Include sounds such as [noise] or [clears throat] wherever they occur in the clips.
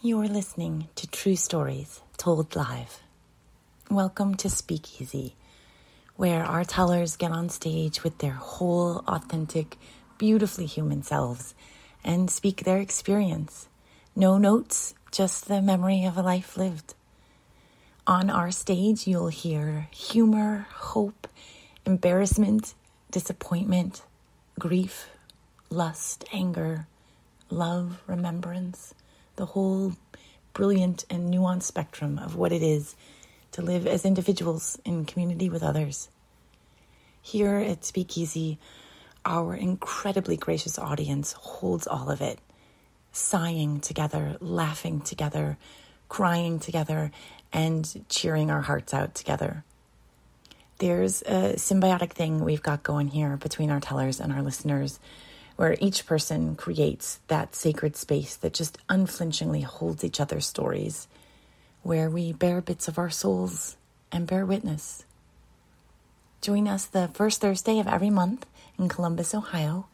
You're listening to True Stories Told Live. Welcome to Speakeasy, where our tellers get on stage with their whole, authentic, beautifully human selves and speak their experience. No notes, just the memory of a life lived. On our stage, you'll hear humor, hope, embarrassment, disappointment, grief, lust, anger, love, remembrance, the whole brilliant and nuanced spectrum of what it is to live as individuals in community with others. Here at Speakeasy, our incredibly gracious audience holds all of it, sighing together, laughing together, crying together, and cheering our hearts out together. There's a symbiotic thing we've got going here between our tellers and our listeners, where each person creates that sacred space that just unflinchingly holds each other's stories, where we bare bits of our souls and bear witness. Join us the first Thursday of every month in Columbus, Ohio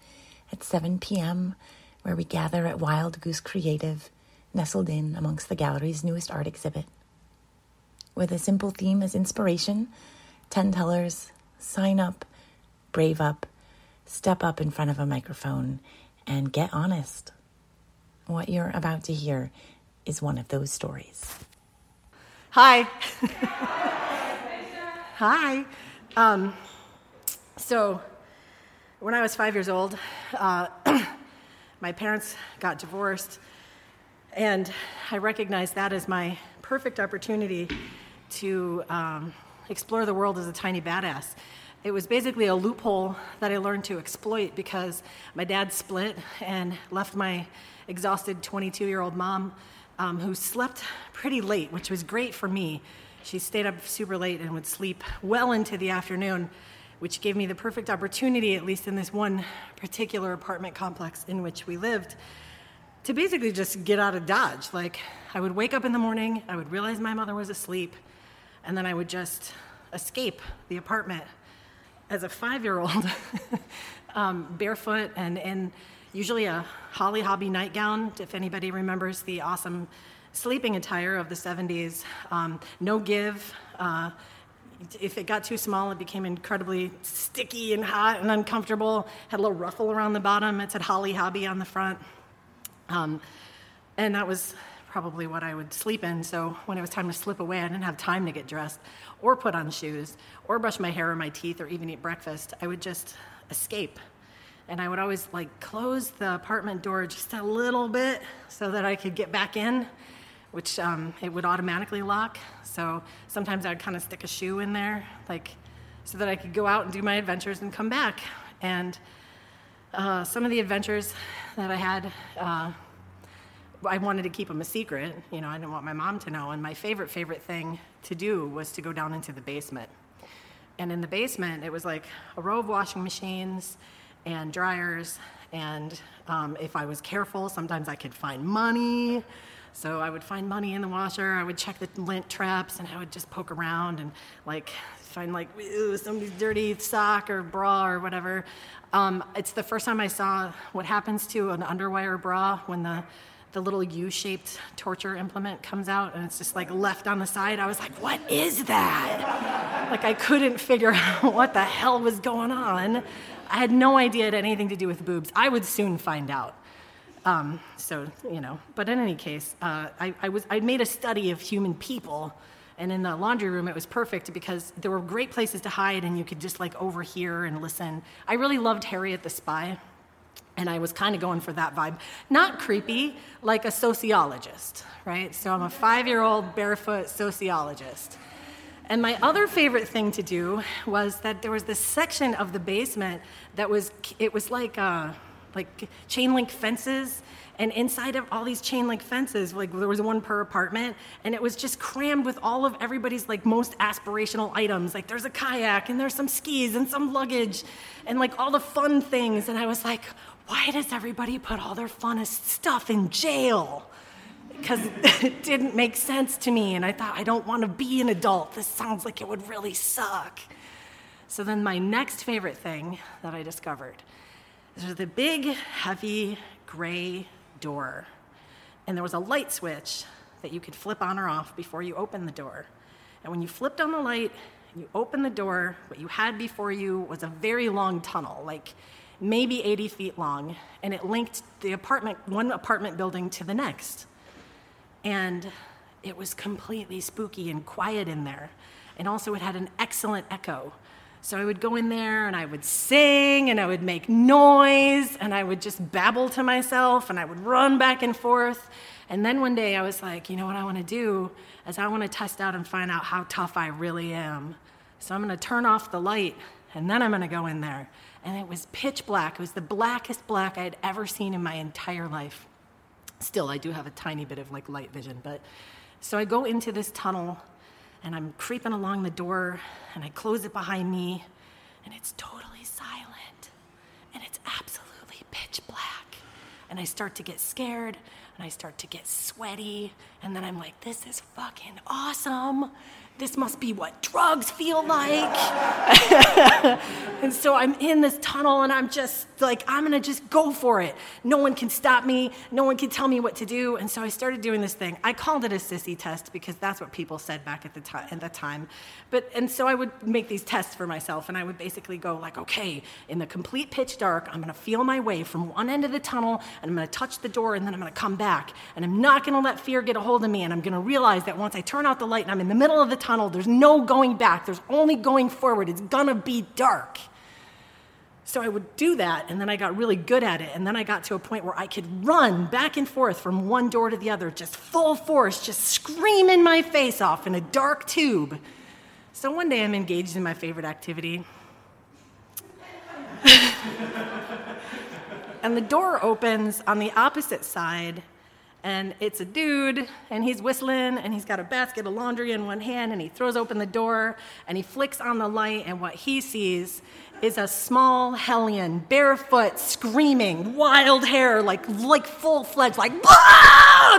at 7 p.m., where we gather at Wild Goose Creative, nestled in amongst the gallery's newest art exhibit. With a simple theme as inspiration, 10 tellers, sign up, brave up, step up in front of a microphone, and get honest. What you're about to hear is one of those stories. Hi. [laughs] Hi. Um, so, when I was five years old, uh, [clears throat] my parents got divorced, and I recognized that as my perfect opportunity to um, explore the world as a tiny badass. It was basically a loophole that I learned to exploit because my dad split and left my exhausted 22 year old mom, um, who slept pretty late, which was great for me. She stayed up super late and would sleep well into the afternoon, which gave me the perfect opportunity, at least in this one particular apartment complex in which we lived, to basically just get out of Dodge. Like, I would wake up in the morning, I would realize my mother was asleep, and then I would just escape the apartment as a five year old, [laughs] um, barefoot and in usually a Holly Hobbie nightgown, if anybody remembers the awesome sleeping attire of the 70s. Um, no give. Uh, if it got too small, it became incredibly sticky and hot and uncomfortable. Had a little ruffle around the bottom. It said Holly Hobbie on the front. Um, and that was probably what I would sleep in. So when it was time to slip away, I didn't have time to get dressed or put on shoes or brush my hair or my teeth or even eat breakfast. I would just escape. And I would always like close the apartment door just a little bit so that I could get back in, which um, it would automatically lock. So sometimes I'd kind of stick a shoe in there, like so that I could go out and do my adventures and come back. And uh, some of the adventures that I had, uh, I wanted to keep them a secret. You know, I didn't want my mom to know. And my favorite, favorite thing to do was to go down into the basement. And in the basement, it was like a row of washing machines and dryers. And um, if I was careful, sometimes I could find money. So I would find money in the washer. I would check the lint traps, and I would just poke around and like find like somebody's dirty sock or bra or whatever. Um, it's the first time I saw what happens to an underwire bra when the the little U-shaped torture implement comes out and it's just like left on the side. I was like, what is that? like I couldn't figure [laughs] out what the hell was going on. I had no idea it had anything to do with boobs. I would soon find out. Um, so you know, but in any case, uh, I, I was I made a study of human people, and in the laundry room it was perfect because there were great places to hide, and you could just like overhear and listen. I really loved Harriet the Spy. And I was kind of going for that vibe. Not creepy, like a sociologist, right? So I'm a five year old barefoot sociologist. And my other favorite thing to do was that there was this section of the basement that was, it was like, uh, like chain link fences and inside of all these chain link fences like there was one per apartment and it was just crammed with all of everybody's like most aspirational items. Like there's a kayak and there's some skis and some luggage and like all the fun things and i was like why does everybody put all their funnest stuff in jail? Because [laughs] it didn't make sense to me and i thought i don't want to be an adult. This sounds like it would really suck. So then my next favorite thing that i discovered is a big heavy gray door And there was a light switch that you could flip on or off before you opened the door. And when you flipped on the light, you opened the door, what you had before you was a very long tunnel, like maybe 80 feet long, and it linked the apartment, one apartment building to the next. And it was completely spooky and quiet in there. And also, it had an excellent echo. So I would go in there and I would sing and I would make noise and I would just babble to myself and I would run back and forth. And then one day I was like, you know what I want to do is I want to test out and find out how tough I really am. So I'm going to turn off the light and then I'm going to go in there. And it was pitch black. It was the blackest black I had ever seen in my entire life. Still, I do have a tiny bit of like light vision, but so I go into this tunnel and I'm creeping along the door and I close it behind me and it's totally silent and it's absolutely pitch black. And I start to get scared and I start to get sweaty and then I'm like, this is fucking awesome this must be what drugs feel like. [laughs] and so I'm in this tunnel and I'm just like, I'm gonna just go for it. No one can stop me, no one can tell me what to do. And so I started doing this thing. I called it a sissy test because that's what people said back at the, time, at the time. But, and so I would make these tests for myself and I would basically go, like, okay, in the complete pitch dark, I'm gonna feel my way from one end of the tunnel and I'm gonna touch the door and then I'm gonna come back. And I'm not gonna let fear get a hold of me and I'm gonna realize that once I turn out the light and I'm in the middle of the tunnel, there's no going back, there's only going forward. It's gonna be dark. So I would do that, and then I got really good at it. And then I got to a point where I could run back and forth from one door to the other, just full force, just screaming my face off in a dark tube. So one day I'm engaged in my favorite activity. [laughs] and the door opens on the opposite side, and it's a dude, and he's whistling, and he's got a basket of laundry in one hand, and he throws open the door, and he flicks on the light, and what he sees is a small hellion, barefoot, screaming, wild hair, like, like full fledged, like,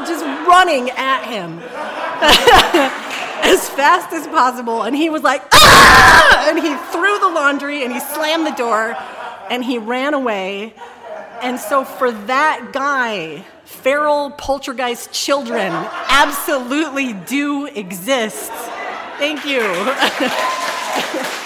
just running at him [laughs] as fast as possible. And he was like, ah! And he threw the laundry, and he slammed the door, and he ran away. And so, for that guy, feral poltergeist children absolutely do exist. Thank you. [laughs]